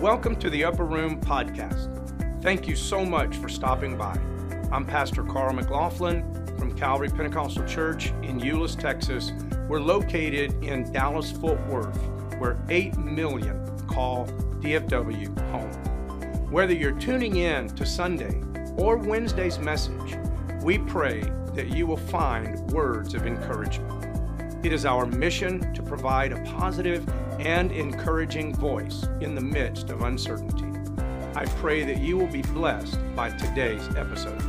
Welcome to the Upper Room Podcast. Thank you so much for stopping by. I'm Pastor Carl McLaughlin from Calvary Pentecostal Church in Euless, Texas. We're located in Dallas Fort Worth, where 8 million call DFW home. Whether you're tuning in to Sunday or Wednesday's message, we pray that you will find words of encouragement. It is our mission to provide a positive and encouraging voice in the midst of uncertainty. I pray that you will be blessed by today's episode.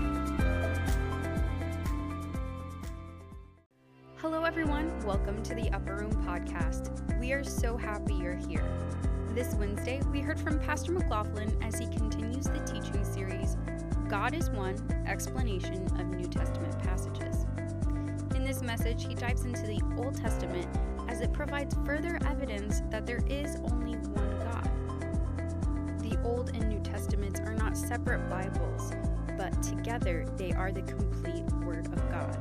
Hello, everyone. Welcome to the Upper Room Podcast. We are so happy you're here. This Wednesday, we heard from Pastor McLaughlin as he continues the teaching series, God is One Explanation of New Testament Passages. In this message, he dives into the Old Testament as it provides further evidence that there is only one God. The Old and New Testaments are not separate Bibles, but together they are the complete Word of God.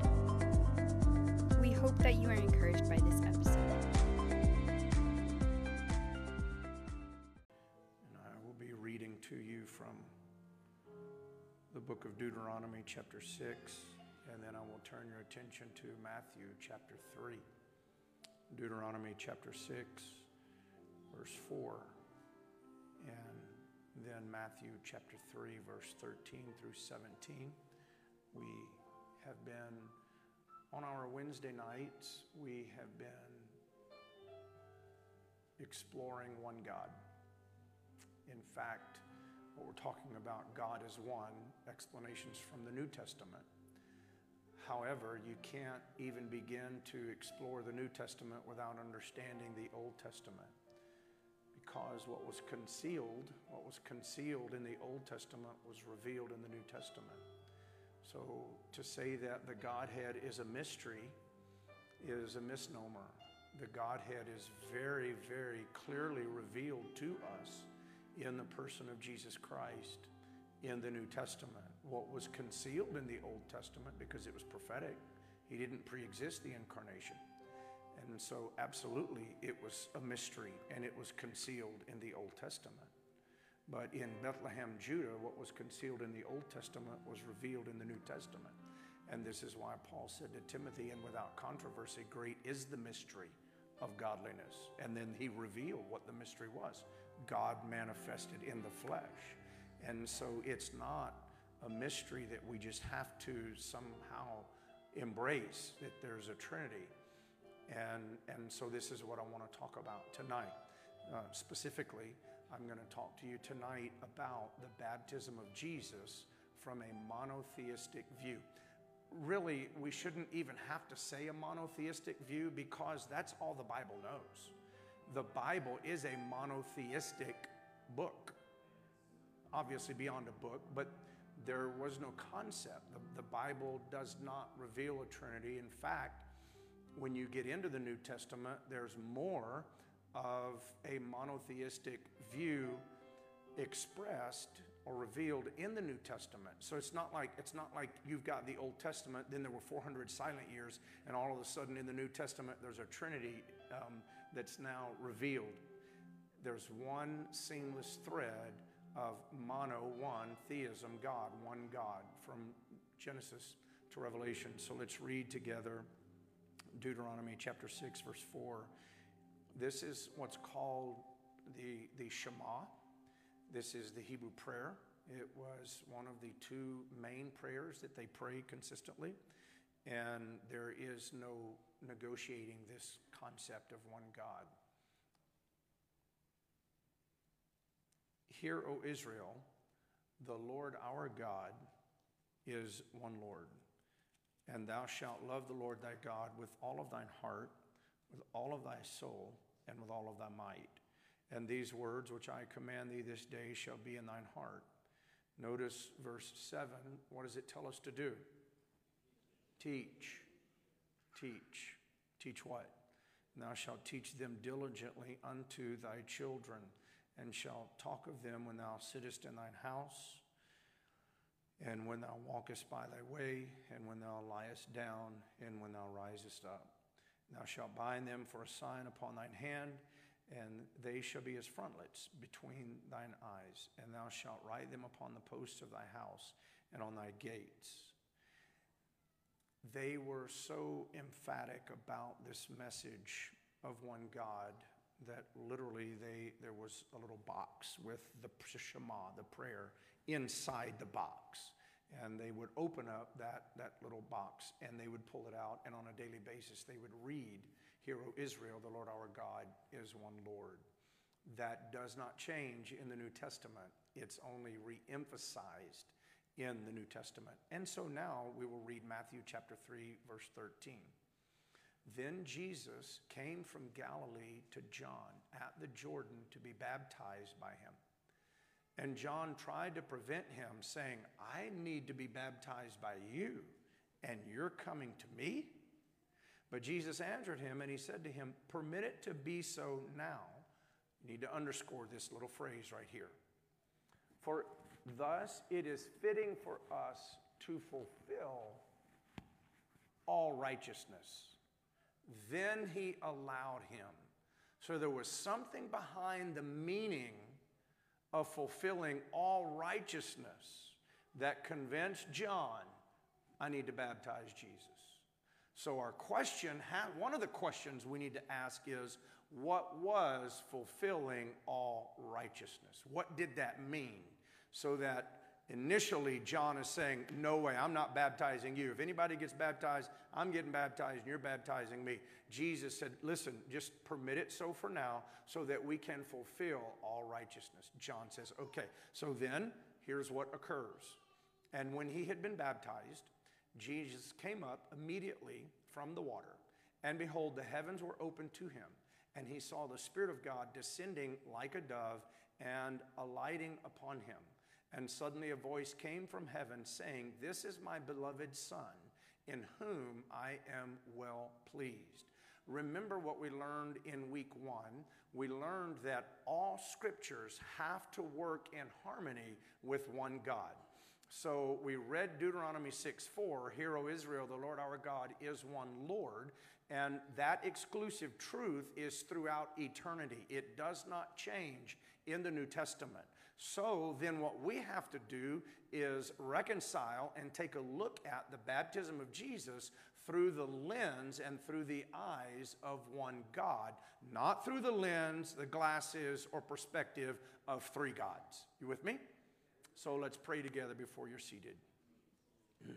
We hope that you are encouraged by this episode. And I will be reading to you from the book of Deuteronomy, chapter 6, and then I will turn your attention to Matthew, chapter 3. Deuteronomy, chapter 6, verse 4, and then Matthew, chapter 3, verse 13 through 17. We have been on our Wednesday nights, we have been exploring one God. In fact, what we're talking about, God is one, explanations from the New Testament. However, you can't even begin to explore the New Testament without understanding the Old Testament. Because what was concealed, what was concealed in the Old Testament was revealed in the New Testament. So to say that the Godhead is a mystery is a misnomer. The Godhead is very, very clearly revealed to us in the person of Jesus Christ in the New Testament. What was concealed in the Old Testament because it was prophetic, he didn't pre exist the incarnation. And so, absolutely, it was a mystery and it was concealed in the Old Testament. But in Bethlehem, Judah, what was concealed in the Old Testament was revealed in the New Testament. And this is why Paul said to Timothy, and without controversy, great is the mystery of godliness. And then he revealed what the mystery was God manifested in the flesh. And so it's not a mystery that we just have to somehow embrace that there's a Trinity. And, and so this is what I want to talk about tonight. Uh, specifically, I'm going to talk to you tonight about the baptism of Jesus from a monotheistic view. Really, we shouldn't even have to say a monotheistic view because that's all the Bible knows. The Bible is a monotheistic book, obviously beyond a book, but there was no concept. The, the Bible does not reveal a Trinity. In fact, when you get into the New Testament, there's more of a monotheistic view expressed or revealed in the New Testament. So it's not like it's not like you've got the Old Testament, then there were 400 silent years, and all of a sudden in the New Testament there's a Trinity um, that's now revealed. There's one seamless thread of mono, one theism, God, one God, from Genesis to Revelation. So let's read together Deuteronomy chapter 6, verse 4. This is what's called the, the Shema. This is the Hebrew prayer. It was one of the two main prayers that they pray consistently. And there is no negotiating this concept of one God. Hear, O Israel, the Lord our God is one Lord. And thou shalt love the Lord thy God with all of thine heart, with all of thy soul, and with all of thy might. And these words which I command thee this day shall be in thine heart. Notice verse 7. What does it tell us to do? Teach. Teach. Teach what? And thou shalt teach them diligently unto thy children, and shalt talk of them when thou sittest in thine house, and when thou walkest by thy way, and when thou liest down, and when thou risest up. Thou shalt bind them for a sign upon thine hand, and they shall be as frontlets between thine eyes, and thou shalt write them upon the posts of thy house and on thy gates. They were so emphatic about this message of one God that literally they, there was a little box with the Shema, the prayer, inside the box. And they would open up that, that little box and they would pull it out, and on a daily basis they would read, Hear, O Israel, the Lord our God is one Lord. That does not change in the New Testament, it's only re emphasized in the New Testament. And so now we will read Matthew chapter 3, verse 13. Then Jesus came from Galilee to John at the Jordan to be baptized by him. And John tried to prevent him, saying, I need to be baptized by you, and you're coming to me? But Jesus answered him, and he said to him, Permit it to be so now. You need to underscore this little phrase right here. For thus it is fitting for us to fulfill all righteousness. Then he allowed him. So there was something behind the meaning of fulfilling all righteousness that convinced John, I need to baptize Jesus. So, our question, one of the questions we need to ask is, what was fulfilling all righteousness? What did that mean? So that initially John is saying, No way, I'm not baptizing you. If anybody gets baptized, I'm getting baptized and you're baptizing me. Jesus said, Listen, just permit it so for now so that we can fulfill all righteousness. John says, Okay, so then here's what occurs. And when he had been baptized, Jesus came up immediately from the water, and behold, the heavens were opened to him, and he saw the Spirit of God descending like a dove and alighting upon him. And suddenly a voice came from heaven saying, This is my beloved Son, in whom I am well pleased. Remember what we learned in week one. We learned that all scriptures have to work in harmony with one God. So we read Deuteronomy 6 4, Hear, O Israel, the Lord our God is one Lord. And that exclusive truth is throughout eternity. It does not change in the New Testament. So then, what we have to do is reconcile and take a look at the baptism of Jesus through the lens and through the eyes of one God, not through the lens, the glasses, or perspective of three gods. You with me? So let's pray together before you're seated.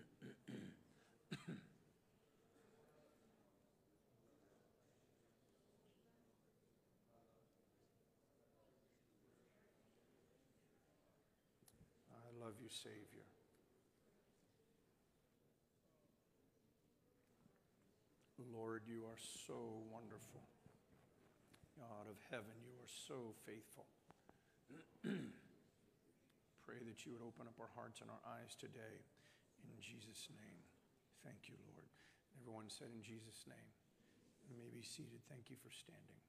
love you, Savior. Lord, you are so wonderful. God of heaven, you are so faithful. Pray that you would open up our hearts and our eyes today. In Jesus' name. Thank you, Lord. Everyone said in Jesus' name. You may be seated. Thank you for standing.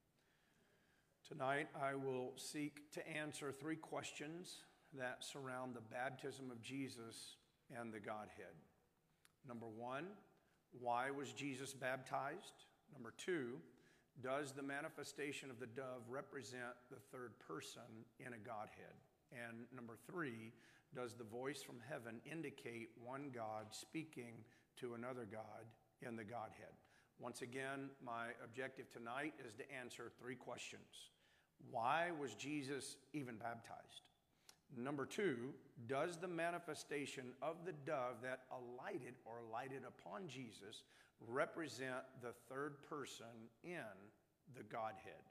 Tonight, I will seek to answer three questions that surround the baptism of Jesus and the Godhead. Number one, why was Jesus baptized? Number two, does the manifestation of the dove represent the third person in a Godhead? And number three, does the voice from heaven indicate one God speaking to another God in the Godhead? Once again, my objective tonight is to answer three questions. Why was Jesus even baptized? Number two, does the manifestation of the dove that alighted or lighted upon Jesus represent the third person in the Godhead?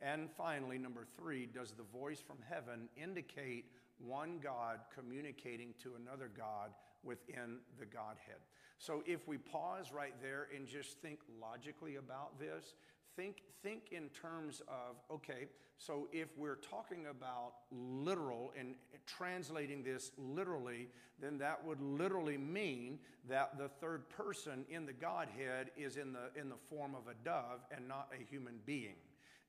And finally, number three, does the voice from heaven indicate one God communicating to another God within the Godhead? So if we pause right there and just think logically about this, think, think in terms of okay, so if we're talking about literal and translating this literally, then that would literally mean that the third person in the Godhead is in the, in the form of a dove and not a human being.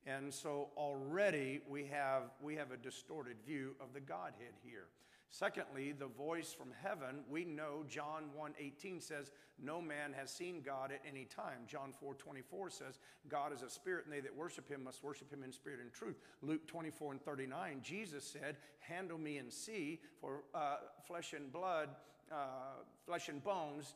And so already we have, we have a distorted view of the Godhead here. Secondly, the voice from heaven, we know John 1:18 says, "No man has seen God at any time." John 4:24 says, "God is a spirit, and they that worship him must worship him in spirit and truth." Luke 24 and 39, Jesus said, "Handle me and see, for uh, flesh and blood, uh, flesh and bones,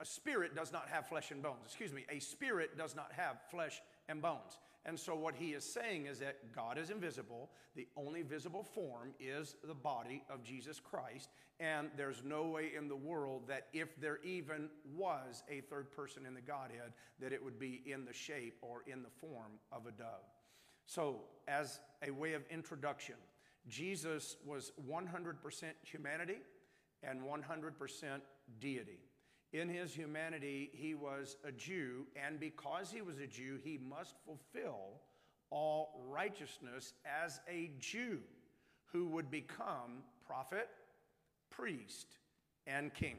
a spirit does not have flesh and bones. Excuse me, a spirit does not have flesh and bones." And so, what he is saying is that God is invisible. The only visible form is the body of Jesus Christ. And there's no way in the world that if there even was a third person in the Godhead, that it would be in the shape or in the form of a dove. So, as a way of introduction, Jesus was 100% humanity and 100% deity. In his humanity, he was a Jew, and because he was a Jew, he must fulfill all righteousness as a Jew who would become prophet, priest, and king.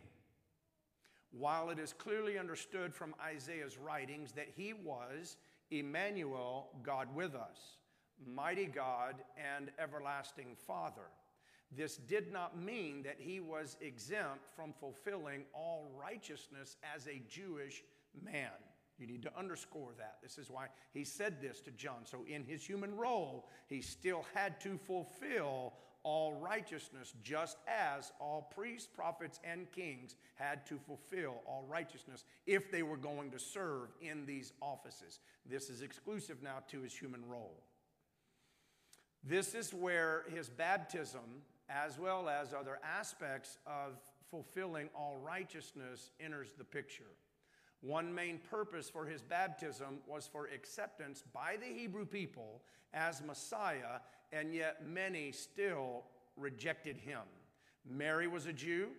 While it is clearly understood from Isaiah's writings that he was Emmanuel, God with us, mighty God and everlasting Father this did not mean that he was exempt from fulfilling all righteousness as a Jewish man. You need to underscore that. This is why he said this to John. So, in his human role, he still had to fulfill all righteousness, just as all priests, prophets, and kings had to fulfill all righteousness if they were going to serve in these offices. This is exclusive now to his human role. This is where his baptism as well as other aspects of fulfilling all righteousness, enters the picture. One main purpose for his baptism was for acceptance by the Hebrew people as Messiah, and yet many still rejected him. Mary was a Jew,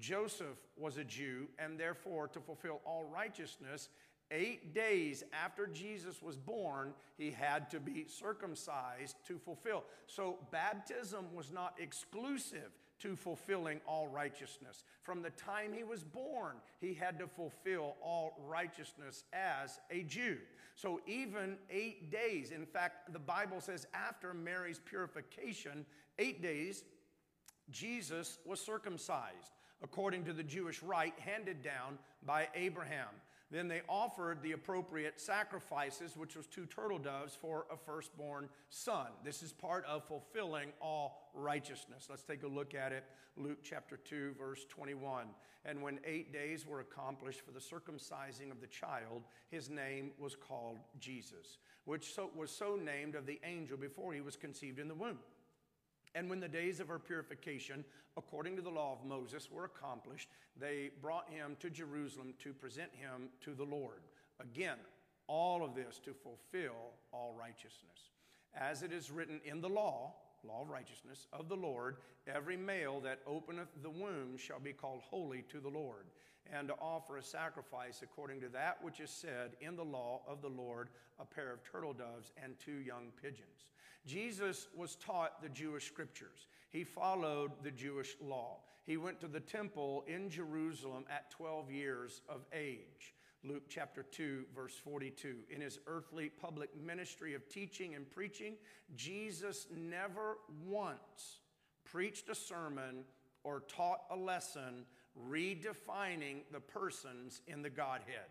Joseph was a Jew, and therefore, to fulfill all righteousness, Eight days after Jesus was born, he had to be circumcised to fulfill. So, baptism was not exclusive to fulfilling all righteousness. From the time he was born, he had to fulfill all righteousness as a Jew. So, even eight days, in fact, the Bible says after Mary's purification, eight days, Jesus was circumcised according to the Jewish rite handed down by Abraham. Then they offered the appropriate sacrifices, which was two turtle doves for a firstborn son. This is part of fulfilling all righteousness. Let's take a look at it. Luke chapter 2, verse 21. And when eight days were accomplished for the circumcising of the child, his name was called Jesus, which so, was so named of the angel before he was conceived in the womb. And when the days of her purification, according to the law of Moses, were accomplished, they brought him to Jerusalem to present him to the Lord. Again, all of this to fulfill all righteousness. As it is written in the law, law of righteousness of the Lord, every male that openeth the womb shall be called holy to the Lord, and to offer a sacrifice according to that which is said in the law of the Lord, a pair of turtle doves and two young pigeons. Jesus was taught the Jewish scriptures. He followed the Jewish law. He went to the temple in Jerusalem at 12 years of age. Luke chapter 2, verse 42. In his earthly public ministry of teaching and preaching, Jesus never once preached a sermon or taught a lesson redefining the persons in the Godhead.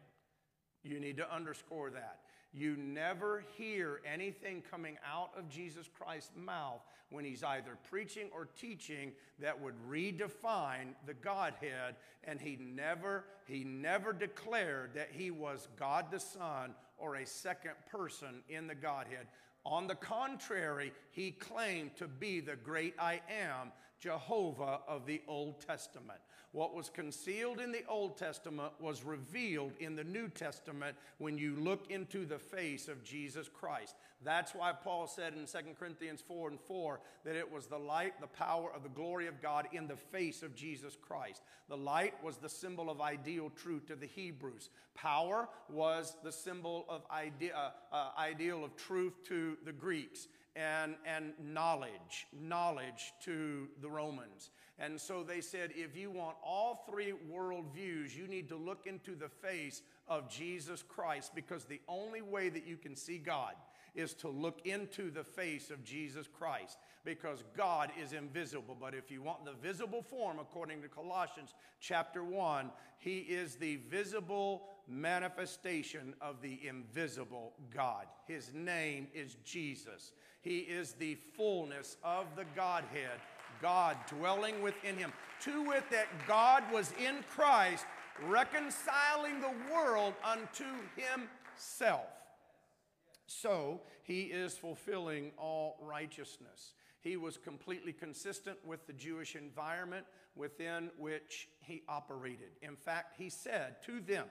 You need to underscore that. You never hear anything coming out of Jesus Christ's mouth when he's either preaching or teaching that would redefine the Godhead and he never he never declared that he was God the Son or a second person in the Godhead. On the contrary, he claimed to be the great I am, Jehovah of the Old Testament. What was concealed in the Old Testament was revealed in the New Testament when you look into the face of Jesus Christ. That's why Paul said in 2 Corinthians 4 and 4 that it was the light, the power of the glory of God in the face of Jesus Christ. The light was the symbol of ideal truth to the Hebrews. Power was the symbol of idea, uh, uh, ideal of truth to the Greeks and, and knowledge, knowledge to the Romans. And so they said, if you want all three worldviews, you need to look into the face of Jesus Christ because the only way that you can see God is to look into the face of Jesus Christ because God is invisible. But if you want the visible form, according to Colossians chapter 1, He is the visible manifestation of the invisible God. His name is Jesus. He is the fullness of the Godhead, God dwelling within Him. To wit, that God was in Christ, reconciling the world unto Himself. So he is fulfilling all righteousness. He was completely consistent with the Jewish environment within which he operated. In fact, he said to them,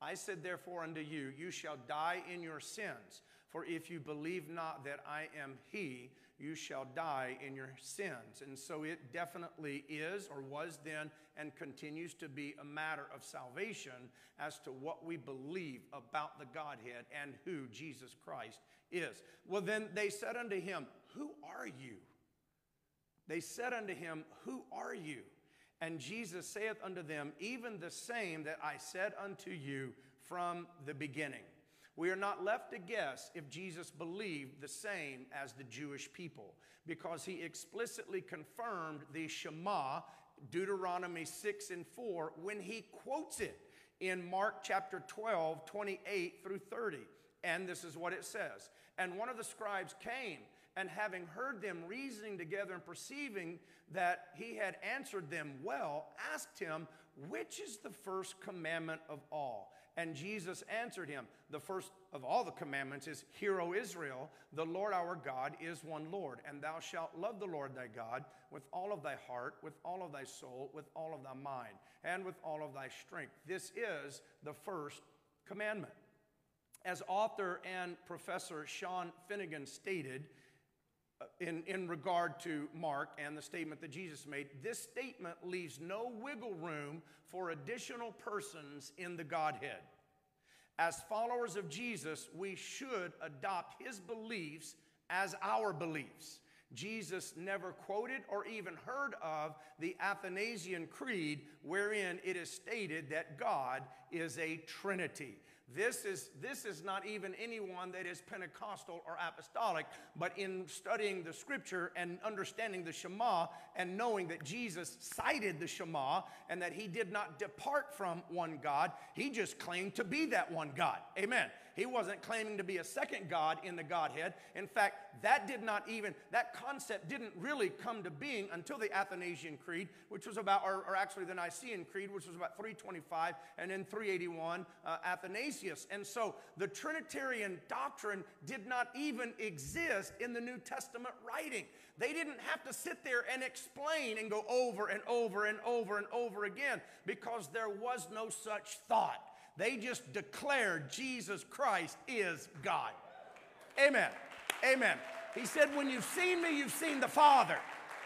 I said, therefore, unto you, you shall die in your sins. For if you believe not that I am He, you shall die in your sins. And so it definitely is, or was then, and continues to be a matter of salvation as to what we believe about the Godhead and who Jesus Christ is. Well, then they said unto him, Who are you? They said unto him, Who are you? And Jesus saith unto them, Even the same that I said unto you from the beginning. We are not left to guess if Jesus believed the same as the Jewish people because he explicitly confirmed the Shema, Deuteronomy 6 and 4, when he quotes it in Mark chapter 12, 28 through 30. And this is what it says And one of the scribes came, and having heard them reasoning together and perceiving that he had answered them well, asked him, Which is the first commandment of all? And Jesus answered him, The first of all the commandments is, Hear, O Israel, the Lord our God is one Lord, and thou shalt love the Lord thy God with all of thy heart, with all of thy soul, with all of thy mind, and with all of thy strength. This is the first commandment. As author and professor Sean Finnegan stated, Uh, in, in regard to Mark and the statement that Jesus made, this statement leaves no wiggle room for additional persons in the Godhead. As followers of Jesus, we should adopt his beliefs as our beliefs. Jesus never quoted or even heard of the Athanasian Creed, wherein it is stated that God is a Trinity. This is, this is not even anyone that is Pentecostal or apostolic, but in studying the scripture and understanding the Shema and knowing that Jesus cited the Shema and that he did not depart from one God, he just claimed to be that one God. Amen. He wasn't claiming to be a second God in the Godhead. In fact, that did not even, that concept didn't really come to being until the Athanasian Creed, which was about, or, or actually the Nicene Creed, which was about 325, and in 381, uh, Athanasius. And so the Trinitarian doctrine did not even exist in the New Testament writing. They didn't have to sit there and explain and go over and over and over and over again because there was no such thought. They just declared Jesus Christ is God. Amen. Amen. He said, When you've seen me, you've seen the Father.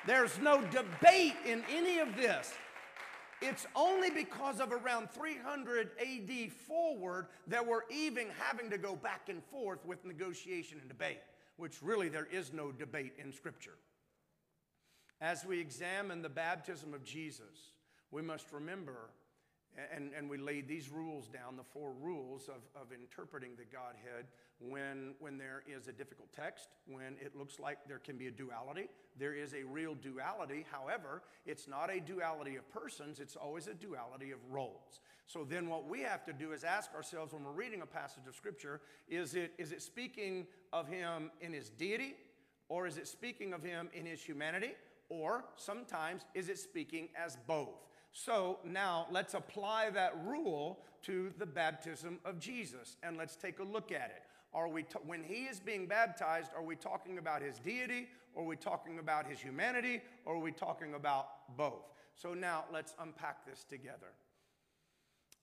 There's no debate in any of this. It's only because of around 300 AD forward that we're even having to go back and forth with negotiation and debate, which really there is no debate in Scripture. As we examine the baptism of Jesus, we must remember and, and we laid these rules down, the four rules of, of interpreting the Godhead when, when there is a difficult text, when it looks like there can be a duality. There is a real duality. However, it's not a duality of persons, it's always a duality of roles. So then what we have to do is ask ourselves when we're reading a passage of Scripture is it, is it speaking of him in his deity, or is it speaking of him in his humanity, or sometimes is it speaking as both? So now let's apply that rule to the baptism of Jesus and let's take a look at it. Are we t- when he is being baptized, are we talking about his deity or are we talking about his humanity or are we talking about both? So now let's unpack this together.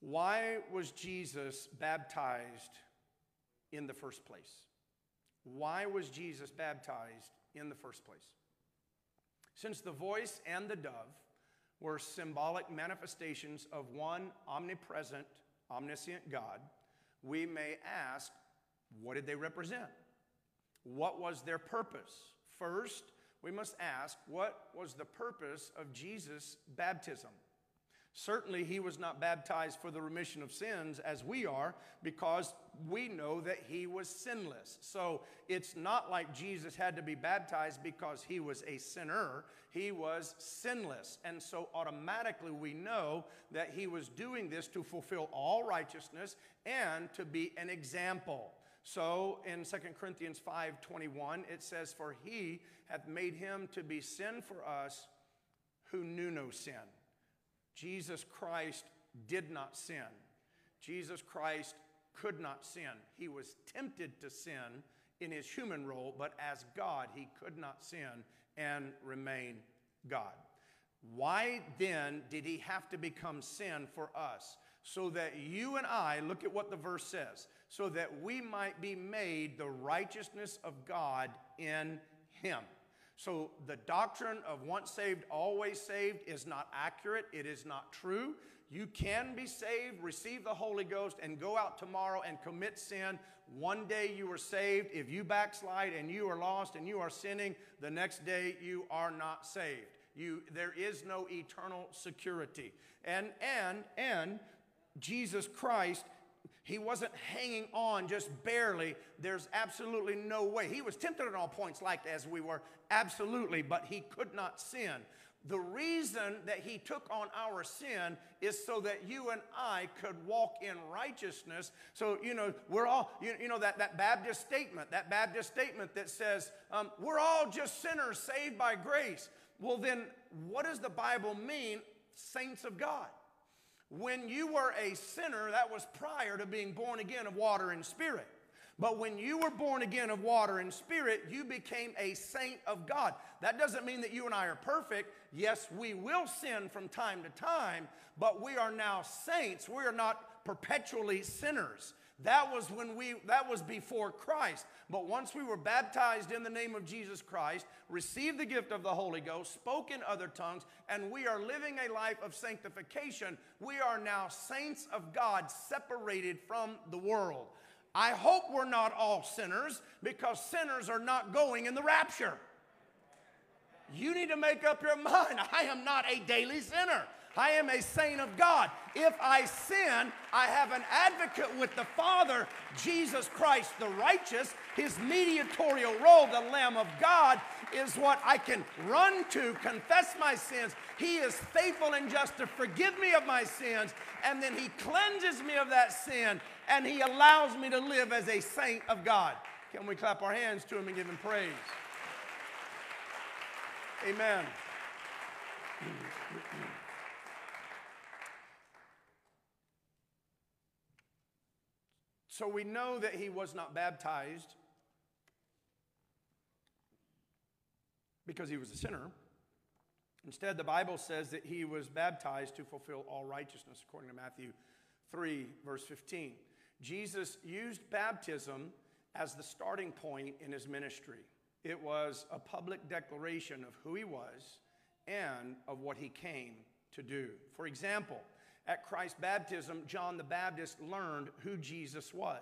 Why was Jesus baptized in the first place? Why was Jesus baptized in the first place? Since the voice and the dove were symbolic manifestations of one omnipresent, omniscient God, we may ask, what did they represent? What was their purpose? First, we must ask, what was the purpose of Jesus' baptism? Certainly, he was not baptized for the remission of sins as we are, because we know that he was sinless. So it's not like Jesus had to be baptized because he was a sinner. He was sinless. And so automatically we know that he was doing this to fulfill all righteousness and to be an example. So in 2 Corinthians 5:21 it says for he hath made him to be sin for us who knew no sin. Jesus Christ did not sin. Jesus Christ could not sin. He was tempted to sin in his human role, but as God, he could not sin and remain God. Why then did he have to become sin for us? So that you and I, look at what the verse says, so that we might be made the righteousness of God in him. So the doctrine of once saved, always saved is not accurate. It is not true. You can be saved, receive the Holy Ghost, and go out tomorrow and commit sin. One day you are saved. If you backslide and you are lost and you are sinning, the next day you are not saved. You, there is no eternal security. And, and, and Jesus Christ he wasn't hanging on just barely. There's absolutely no way. He was tempted at all points, like as we were, absolutely, but he could not sin. The reason that he took on our sin is so that you and I could walk in righteousness. So, you know, we're all, you, you know, that, that Baptist statement, that Baptist statement that says, um, we're all just sinners saved by grace. Well, then, what does the Bible mean, saints of God? When you were a sinner, that was prior to being born again of water and spirit. But when you were born again of water and spirit, you became a saint of God. That doesn't mean that you and I are perfect. Yes, we will sin from time to time, but we are now saints. We are not perpetually sinners. That was when we that was before Christ. But once we were baptized in the name of Jesus Christ, received the gift of the Holy Ghost, spoke in other tongues, and we are living a life of sanctification, we are now saints of God separated from the world. I hope we're not all sinners because sinners are not going in the rapture. You need to make up your mind. I am not a daily sinner. I am a saint of God. If I sin, I have an advocate with the Father, Jesus Christ the righteous. His mediatorial role, the Lamb of God, is what I can run to, confess my sins. He is faithful and just to forgive me of my sins, and then He cleanses me of that sin, and He allows me to live as a saint of God. Can we clap our hands to Him and give Him praise? Amen. So we know that he was not baptized because he was a sinner. Instead, the Bible says that he was baptized to fulfill all righteousness, according to Matthew 3, verse 15. Jesus used baptism as the starting point in his ministry. It was a public declaration of who he was and of what he came to do. For example, at Christ's baptism, John the Baptist learned who Jesus was.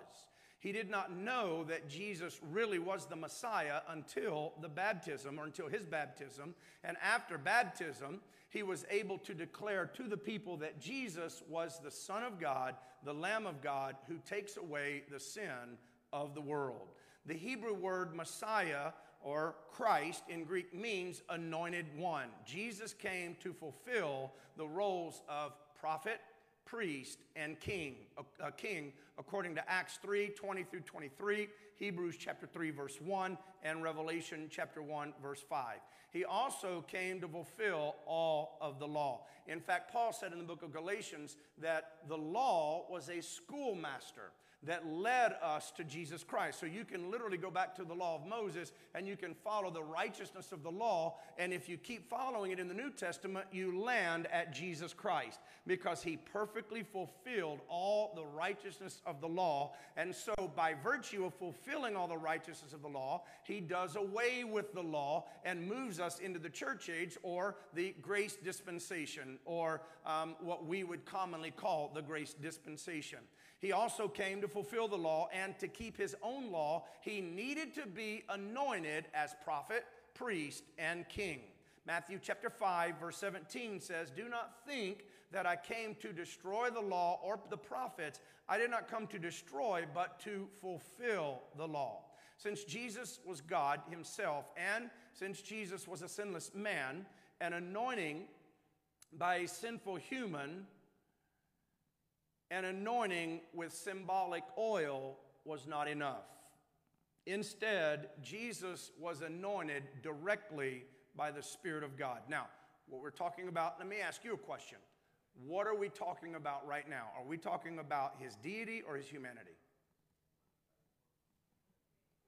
He did not know that Jesus really was the Messiah until the baptism or until his baptism. And after baptism, he was able to declare to the people that Jesus was the Son of God, the Lamb of God, who takes away the sin of the world. The Hebrew word Messiah or Christ in Greek means anointed one. Jesus came to fulfill the roles of prophet, priest, and king. A, a, king, according to Acts 3 20 through 23, Hebrews chapter 3, verse 1, and Revelation chapter 1, verse 5. He also came to fulfill all of the law. In fact, Paul said in the book of Galatians that the law was a schoolmaster that led us to Jesus Christ. So you can literally go back to the law of Moses and you can follow the righteousness of the law. And if you keep following it in the New Testament, you land at Jesus Christ because he perfectly fulfilled all the righteousness of the law. And so, by virtue of fulfilling all the righteousness of the law, he does away with the law and moves us into the church age or the grace dispensation or um, what we would commonly call the grace dispensation. He also came to fulfill the law and to keep his own law. He needed to be anointed as prophet, priest, and king Matthew chapter 5, verse 17 says, Do not think that I came to destroy the law or the prophets. I did not come to destroy, but to fulfill the law. Since Jesus was God himself, and since Jesus was a sinless man, an anointing by a sinful human, an anointing with symbolic oil was not enough. Instead, Jesus was anointed directly by the Spirit of God. Now, what we're talking about, let me ask you a question. What are we talking about right now? Are we talking about his deity or his humanity?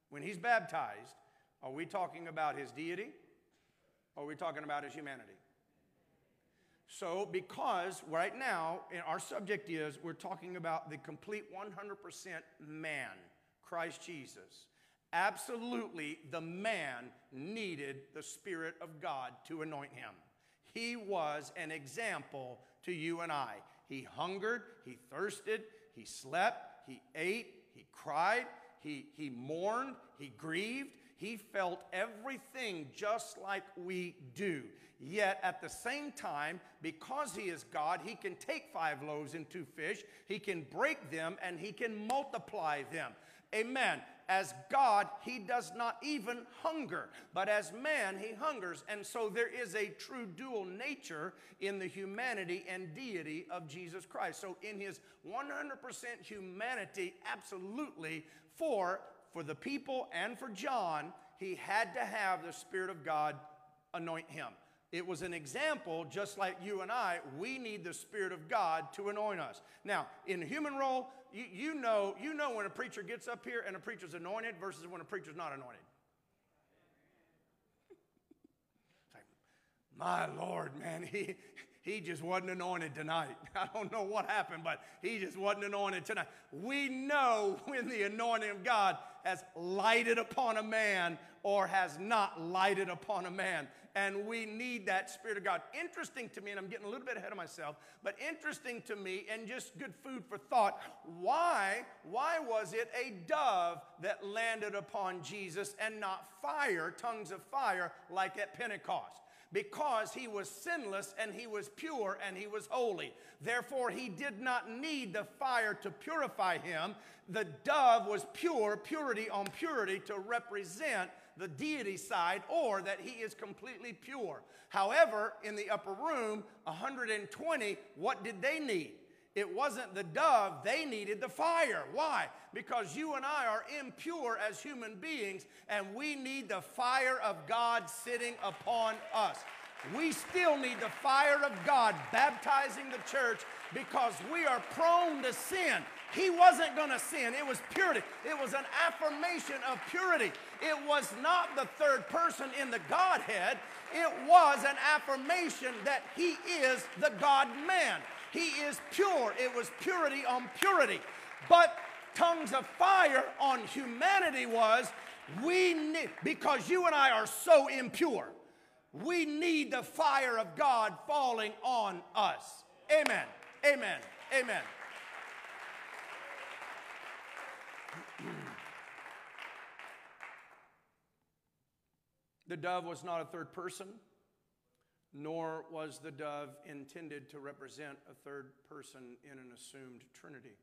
When he's baptized, are we talking about his deity or are we talking about his humanity? So, because right now, our subject is we're talking about the complete 100% man, Christ Jesus. Absolutely, the man needed the Spirit of God to anoint him. He was an example to you and I. He hungered, he thirsted, he slept, he ate, he cried, he, he mourned, he grieved, he felt everything just like we do. Yet at the same time, because he is God, he can take five loaves and two fish, he can break them, and he can multiply them. Amen. As God, he does not even hunger, but as man, he hungers. And so there is a true dual nature in the humanity and deity of Jesus Christ. So in his 100% humanity, absolutely, for, for the people and for John, he had to have the Spirit of God anoint him. It was an example, just like you and I, we need the Spirit of God to anoint us. Now, in the human role, you, you, know, you know when a preacher gets up here and a preacher's anointed versus when a preacher's not anointed. Like, my Lord, man, he, he just wasn't anointed tonight. I don't know what happened, but he just wasn't anointed tonight. We know when the anointing of God has lighted upon a man or has not lighted upon a man and we need that Spirit of God. Interesting to me, and I'm getting a little bit ahead of myself, but interesting to me, and just good food for thought. Why? Why was it a dove that landed upon Jesus and not fire, tongues of fire, like at Pentecost? Because he was sinless and he was pure and he was holy. Therefore, he did not need the fire to purify him. The dove was pure, purity on purity, to represent the deity side or that he is completely pure. However, in the upper room, 120, what did they need? It wasn't the dove, they needed the fire. Why? Because you and I are impure as human beings, and we need the fire of God sitting upon us. We still need the fire of God baptizing the church because we are prone to sin. He wasn't going to sin. It was purity. It was an affirmation of purity. It was not the third person in the Godhead. It was an affirmation that He is the God man. He is pure. It was purity on purity. But tongues of fire on humanity was we need, because you and I are so impure, we need the fire of God falling on us. Amen. Amen. Amen. The dove was not a third person, nor was the dove intended to represent a third person in an assumed trinity.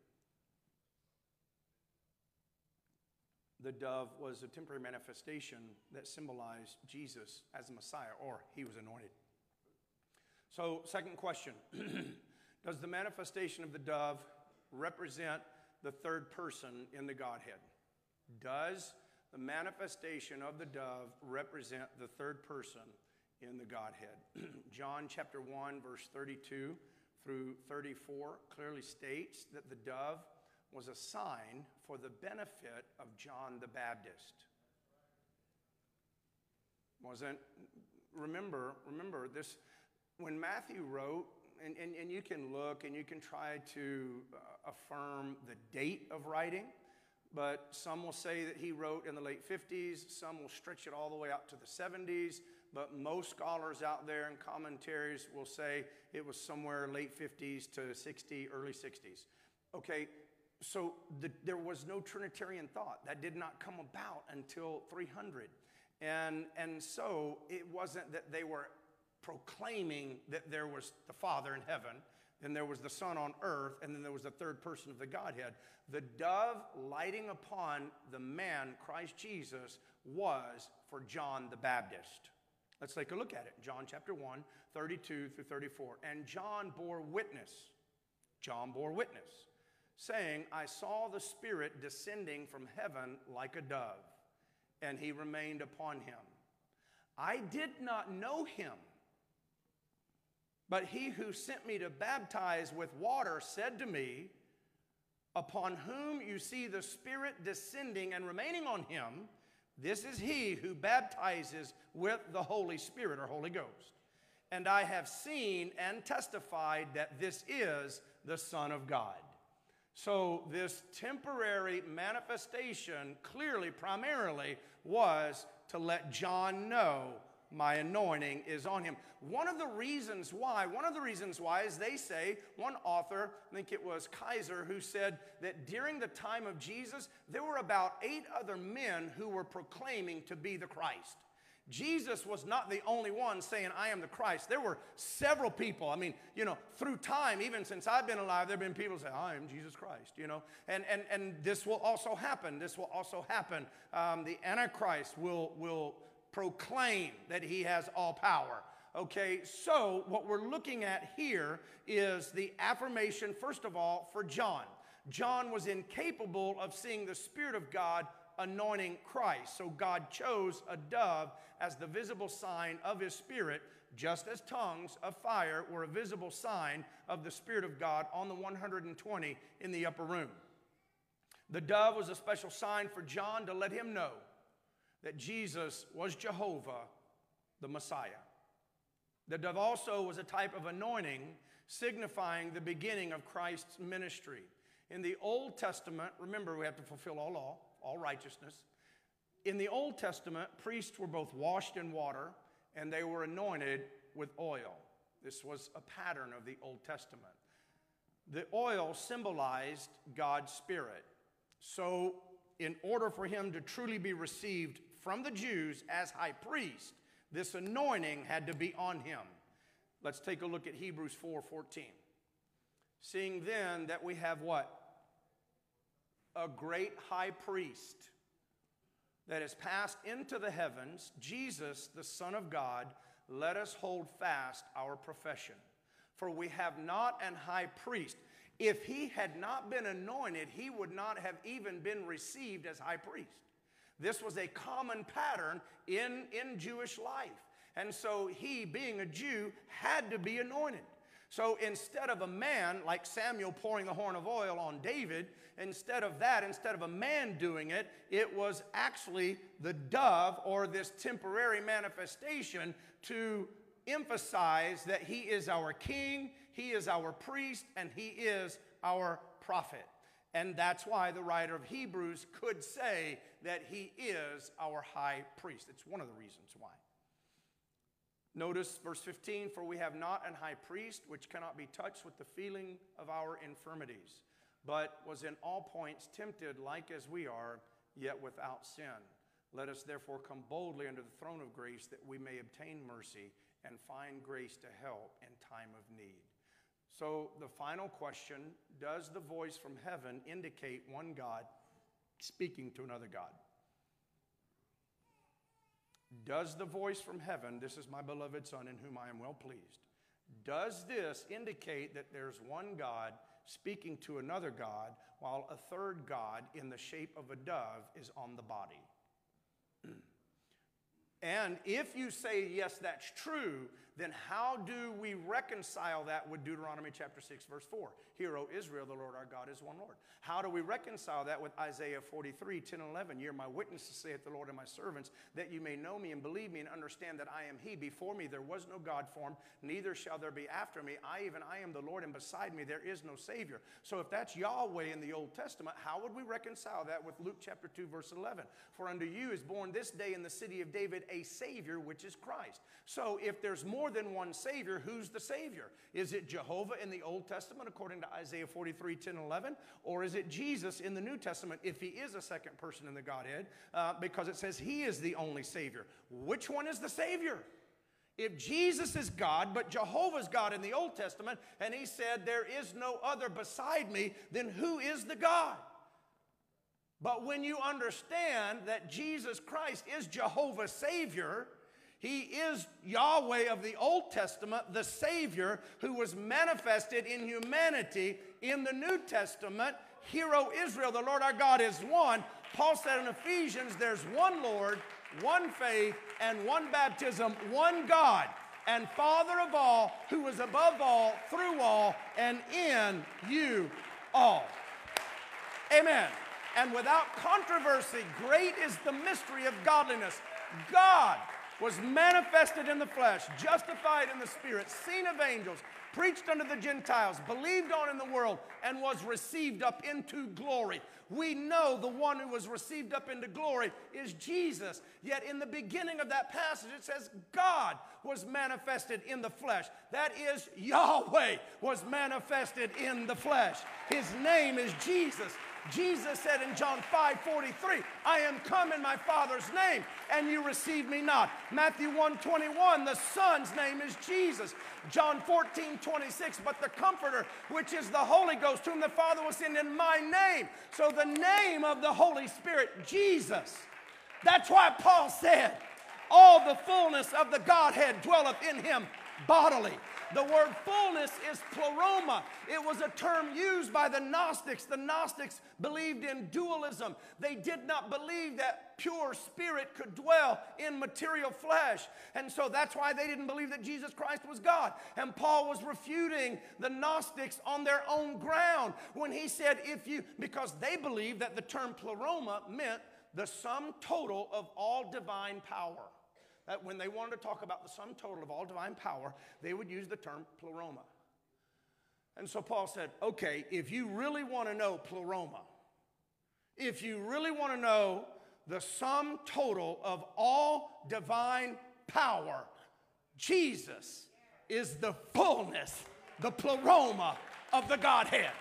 The dove was a temporary manifestation that symbolized Jesus as the Messiah, or he was anointed. So, second question Does the manifestation of the dove represent the third person in the Godhead? Does the manifestation of the dove represent the third person in the Godhead. John chapter 1, verse 32 through 34 clearly states that the dove was a sign for the benefit of John the Baptist. Wasn't, remember, remember this, when Matthew wrote, and, and, and you can look and you can try to uh, affirm the date of writing but some will say that he wrote in the late 50s, some will stretch it all the way out to the 70s, but most scholars out there and commentaries will say it was somewhere late 50s to 60, early 60s. Okay, so the, there was no Trinitarian thought. That did not come about until 300. And, and so it wasn't that they were proclaiming that there was the Father in heaven, then there was the Son on earth, and then there was the third person of the Godhead. The dove lighting upon the man, Christ Jesus, was for John the Baptist. Let's take a look at it. John chapter 1, 32 through 34. And John bore witness. John bore witness, saying, I saw the Spirit descending from heaven like a dove, and he remained upon him. I did not know him. But he who sent me to baptize with water said to me, Upon whom you see the Spirit descending and remaining on him, this is he who baptizes with the Holy Spirit or Holy Ghost. And I have seen and testified that this is the Son of God. So, this temporary manifestation clearly, primarily, was to let John know my anointing is on him. One of the reasons why, one of the reasons why is they say, one author, I think it was Kaiser, who said that during the time of Jesus, there were about eight other men who were proclaiming to be the Christ. Jesus was not the only one saying, I am the Christ. There were several people. I mean, you know, through time, even since I've been alive, there have been people say, I am Jesus Christ, you know. And, and, and this will also happen. This will also happen. Um, the Antichrist will, will proclaim that he has all power. Okay, so what we're looking at here is the affirmation, first of all, for John. John was incapable of seeing the Spirit of God anointing Christ. So God chose a dove as the visible sign of his Spirit, just as tongues of fire were a visible sign of the Spirit of God on the 120 in the upper room. The dove was a special sign for John to let him know that Jesus was Jehovah, the Messiah. The dove also was a type of anointing signifying the beginning of Christ's ministry. In the Old Testament, remember we have to fulfill all law, all righteousness. In the Old Testament, priests were both washed in water and they were anointed with oil. This was a pattern of the Old Testament. The oil symbolized God's Spirit. So, in order for him to truly be received from the Jews as high priest, this anointing had to be on him. Let's take a look at Hebrews 4:14. Seeing then that we have what? A great high priest that has passed into the heavens, Jesus, the Son of God, let us hold fast our profession. For we have not an high priest. If he had not been anointed, he would not have even been received as high priest. This was a common pattern in, in Jewish life. And so he, being a Jew, had to be anointed. So instead of a man like Samuel pouring the horn of oil on David, instead of that, instead of a man doing it, it was actually the dove or this temporary manifestation to emphasize that he is our king, he is our priest, and he is our prophet. And that's why the writer of Hebrews could say that he is our high priest. It's one of the reasons why. Notice verse 15 For we have not an high priest which cannot be touched with the feeling of our infirmities, but was in all points tempted like as we are, yet without sin. Let us therefore come boldly under the throne of grace that we may obtain mercy and find grace to help in time of need. So, the final question Does the voice from heaven indicate one God speaking to another God? Does the voice from heaven, this is my beloved Son in whom I am well pleased, does this indicate that there's one God speaking to another God while a third God in the shape of a dove is on the body? and if you say, yes, that's true, then how do we reconcile that with Deuteronomy chapter 6, verse 4? Hear, O Israel, the Lord our God is one Lord. How do we reconcile that with Isaiah 43, 10 and 11? You're my witnesses, saith the Lord and my servants, that you may know me and believe me and understand that I am He. Before me there was no God formed, neither shall there be after me. I, even I, am the Lord, and beside me there is no Savior. So if that's Yahweh in the Old Testament, how would we reconcile that with Luke chapter 2, verse 11? For unto you is born this day in the city of David a Savior, which is Christ. So if there's more more than one Savior, who's the Savior? Is it Jehovah in the Old Testament, according to Isaiah 43 10 11? Or is it Jesus in the New Testament, if he is a second person in the Godhead, uh, because it says he is the only Savior? Which one is the Savior? If Jesus is God, but Jehovah's God in the Old Testament, and he said, There is no other beside me, then who is the God? But when you understand that Jesus Christ is Jehovah's Savior, he is Yahweh of the Old Testament, the Savior who was manifested in humanity in the New Testament. Hero Israel, the Lord our God is one. Paul said in Ephesians, there's one Lord, one faith, and one baptism, one God, and Father of all, who is above all, through all, and in you all. Amen. And without controversy, great is the mystery of godliness. God was manifested in the flesh, justified in the spirit, seen of angels, preached unto the Gentiles, believed on in the world, and was received up into glory. We know the one who was received up into glory is Jesus. Yet in the beginning of that passage, it says, God was manifested in the flesh. That is, Yahweh was manifested in the flesh. His name is Jesus. Jesus said in John 5 43, I am come in my Father's name, and you receive me not. Matthew 1 21, the Son's name is Jesus. John 14 26, but the Comforter, which is the Holy Ghost, whom the Father will send in my name. So the name of the Holy Spirit, Jesus. That's why Paul said, All the fullness of the Godhead dwelleth in him bodily. The word fullness is pleroma. It was a term used by the Gnostics. The Gnostics believed in dualism. They did not believe that pure spirit could dwell in material flesh. And so that's why they didn't believe that Jesus Christ was God. And Paul was refuting the Gnostics on their own ground when he said, if you, because they believed that the term pleroma meant the sum total of all divine power that when they wanted to talk about the sum total of all divine power, they would use the term pleroma. And so Paul said, okay, if you really want to know pleroma, if you really want to know the sum total of all divine power, Jesus is the fullness, the pleroma of the Godhead.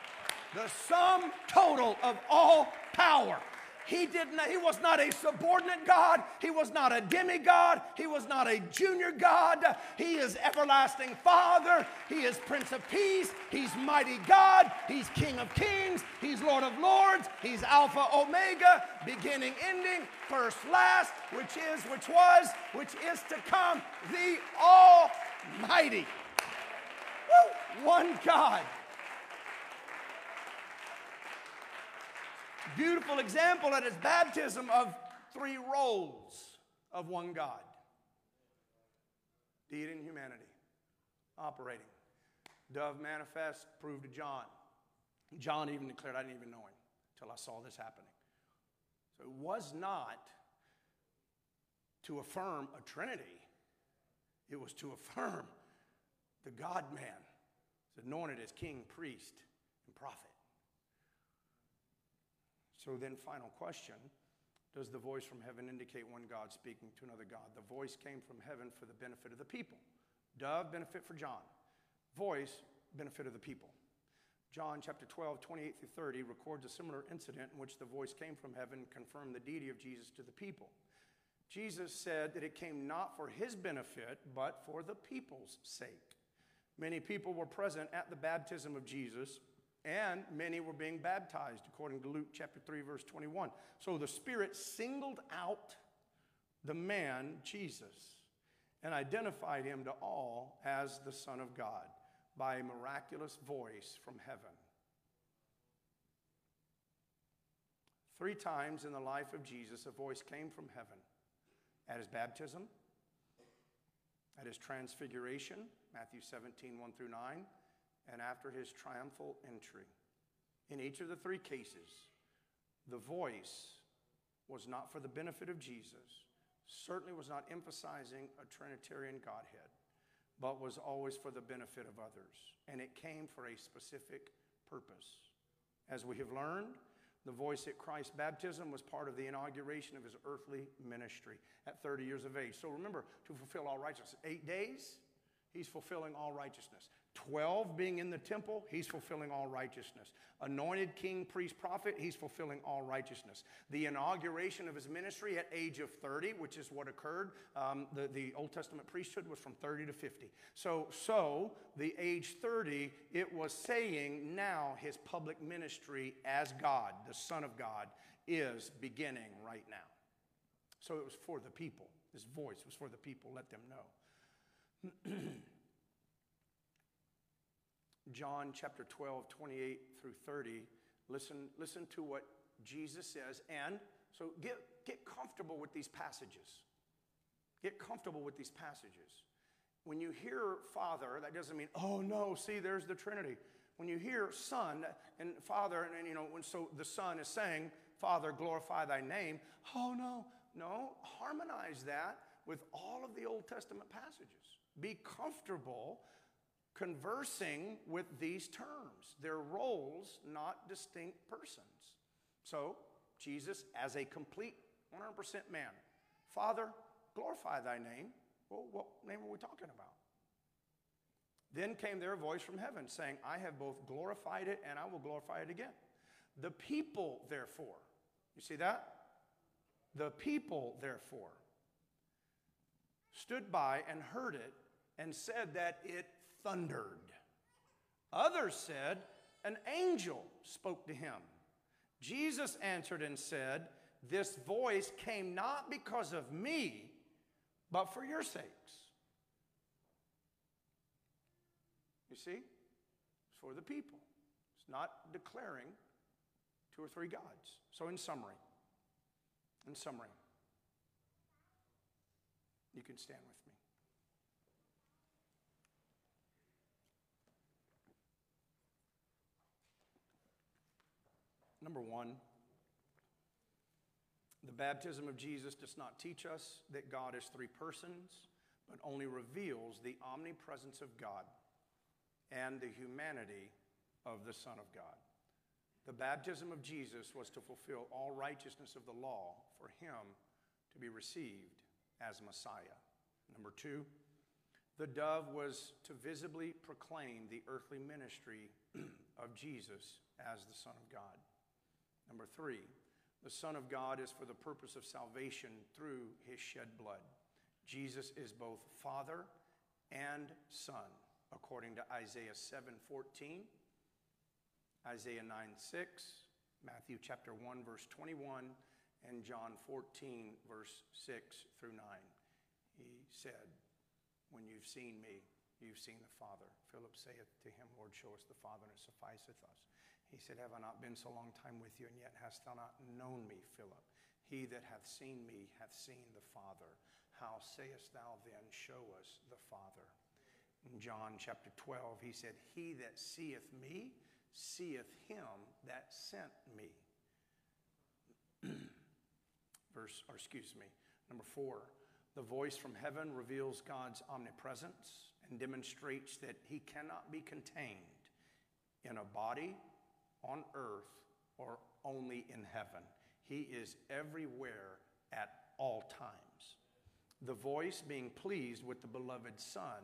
The sum total of all power. He did not, he was not a subordinate God. He was not a demigod. He was not a junior God. He is everlasting Father. He is Prince of Peace. He's mighty God. He's King of Kings. He's Lord of Lords. He's Alpha Omega, beginning, ending, first, last, which is, which was, which is to come, the Almighty. Woo! One God. Beautiful example at his baptism of three roles of one God deed and humanity operating. Dove manifest proved to John. John even declared, I didn't even know him until I saw this happening. So it was not to affirm a Trinity, it was to affirm the God man, anointed as king, priest, and prophet. So then, final question Does the voice from heaven indicate one God speaking to another God? The voice came from heaven for the benefit of the people. Dove, benefit for John. Voice, benefit of the people. John chapter 12, 28 through 30 records a similar incident in which the voice came from heaven and confirmed the deity of Jesus to the people. Jesus said that it came not for his benefit, but for the people's sake. Many people were present at the baptism of Jesus, and many were being baptized, according to Luke chapter 3, verse 21. So the Spirit singled out the man, Jesus, and identified him to all as the Son of God by a miraculous voice from heaven. Three times in the life of Jesus, a voice came from heaven at his baptism, at his transfiguration, Matthew 17, 1 through 9 and after his triumphal entry. In each of the three cases, the voice was not for the benefit of Jesus, certainly was not emphasizing a Trinitarian Godhead, but was always for the benefit of others. And it came for a specific purpose. As we have learned, the voice at Christ's baptism was part of the inauguration of his earthly ministry at 30 years of age. So remember, to fulfill all righteousness, eight days, he's fulfilling all righteousness. 12 being in the temple, he's fulfilling all righteousness. Anointed king, priest, prophet, he's fulfilling all righteousness. The inauguration of his ministry at age of 30, which is what occurred, um, the, the Old Testament priesthood was from 30 to 50. So, so the age 30, it was saying now his public ministry as God, the Son of God, is beginning right now. So it was for the people. His voice was for the people. Let them know. John chapter 12, 28 through 30. Listen, listen to what Jesus says. And so get, get comfortable with these passages. Get comfortable with these passages. When you hear Father, that doesn't mean, oh no, see, there's the Trinity. When you hear Son and Father, and, and you know, when so the Son is saying, Father, glorify thy name, oh no, no, harmonize that with all of the Old Testament passages. Be comfortable conversing with these terms. They're roles, not distinct persons. So, Jesus, as a complete 100% man, Father, glorify thy name. Well, what name are we talking about? Then came there a voice from heaven saying, I have both glorified it and I will glorify it again. The people, therefore, you see that? The people, therefore, stood by and heard it and said that it thundered. Others said, An angel spoke to him. Jesus answered and said, This voice came not because of me, but for your sakes. You see? It's for the people. It's not declaring two or three gods. So, in summary, in summary, you can stand with me. Number one, the baptism of Jesus does not teach us that God is three persons, but only reveals the omnipresence of God and the humanity of the Son of God. The baptism of Jesus was to fulfill all righteousness of the law for him to be received as Messiah. Number two, the dove was to visibly proclaim the earthly ministry of Jesus as the Son of God. Number three, the Son of God is for the purpose of salvation through his shed blood. Jesus is both Father and Son, according to Isaiah 7:14, Isaiah 9:6, Matthew chapter 1 verse 21, and John 14 verse 6 through 9. He said, "When you've seen me, you've seen the Father." Philip saith to him, "Lord, show us the Father, and it sufficeth us." He said, Have I not been so long time with you, and yet hast thou not known me, Philip? He that hath seen me hath seen the Father. How sayest thou then, Show us the Father? In John chapter 12, he said, He that seeth me seeth him that sent me. Verse, or excuse me, number four, the voice from heaven reveals God's omnipresence and demonstrates that he cannot be contained in a body on earth or only in heaven. He is everywhere at all times. The voice being pleased with the beloved Son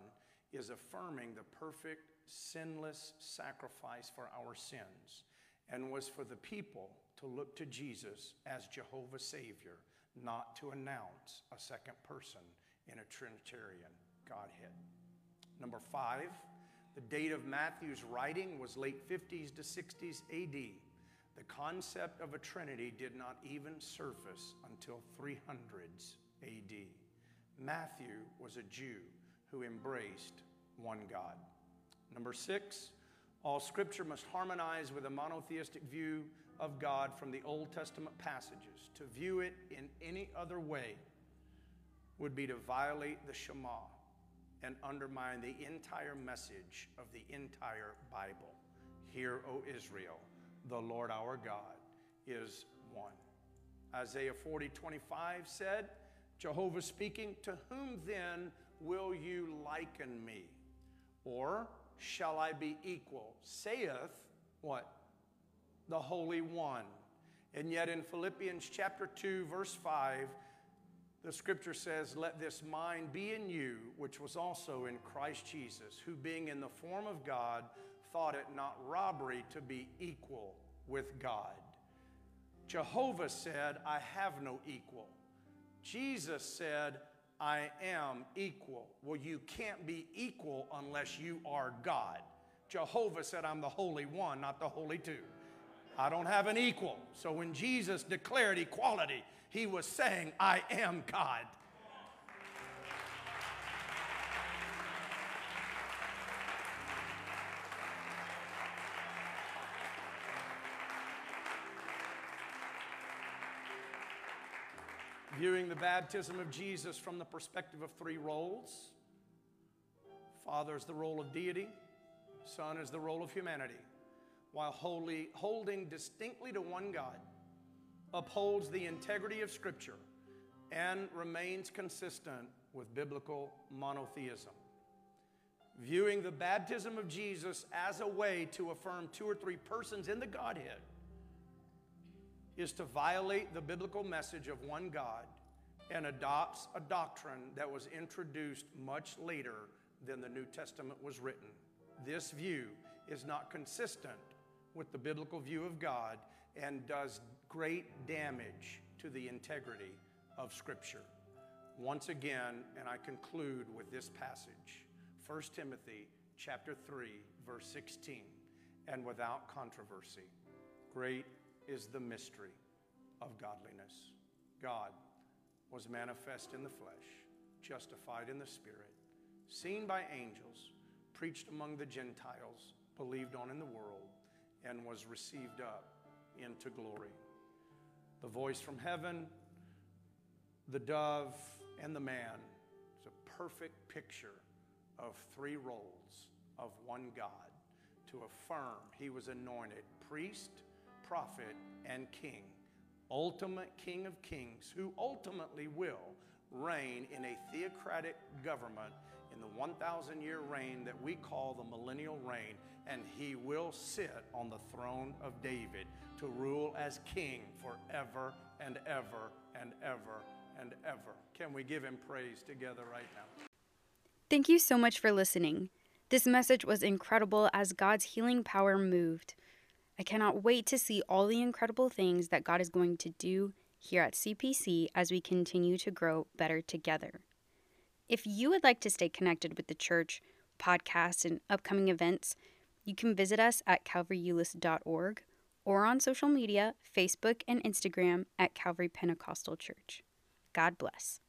is affirming the perfect, sinless sacrifice for our sins and was for the people to look to Jesus as Jehovah Savior, not to announce a second person in a Trinitarian Godhead. Number five, the date of Matthew's writing was late 50s to 60s AD. The concept of a Trinity did not even surface until 300s AD. Matthew was a Jew who embraced one God. Number six, all scripture must harmonize with a monotheistic view of God from the Old Testament passages. To view it in any other way would be to violate the Shema and undermine the entire message of the entire Bible. Hear, O Israel, the Lord our God is one. Isaiah 40, 25 said, Jehovah speaking, To whom then will you liken me? Or shall I be equal? Saith what? The Holy One. And yet in Philippians chapter 2, verse 5, The scripture says, Let this mind be in you, which was also in Christ Jesus, who being in the form of God, thought it not robbery to be equal with God. Jehovah said, I have no equal. Jesus said, I am equal. Well, you can't be equal unless you are God. Jehovah said, I'm the Holy One, not the Holy Two. I don't have an equal. So when Jesus declared equality, he was saying, I am God. Viewing the baptism of Jesus from the perspective of three roles Father is the role of deity, Son is the role of humanity, while wholly, holding distinctly to one God, upholds the integrity of Scripture, and remains consistent with biblical monotheism. Viewing the baptism of Jesus as a way to affirm two or three persons in the Godhead is to violate the biblical message of one God and adopts a doctrine that was introduced much later than the New Testament was written. This view is not consistent with the biblical view of God and does great damage to the integrity of Scripture. Once again, and I conclude with this passage 1 Timothy chapter 3 verse 16 and without controversy great is the mystery of godliness God was manifest in the flesh justified in the spirit seen by angels preached among the Gentiles believed on in the world and was received up into glory. The voice from heaven the dove and the man. Is a perfect picture of three roles of one God to affirm he was anointed priest, prophet, and king, ultimate king of kings, who ultimately will reign in a theocratic government in the 1,000 year reign that we call the millennial reign, and he will sit on the throne of David to rule as king forever and ever and ever and ever. Can we give him praise together right now? Thank you so much for listening. This message was incredible as God's healing power moved. I cannot wait to see all the incredible things that God is going to do here at CPC as we continue to grow better together. If you would like to stay connected with the church, podcasts, and upcoming events, you can visit us at calvaryulis.org or on social media, Facebook and Instagram at Calvary Pentecostal Church. God bless.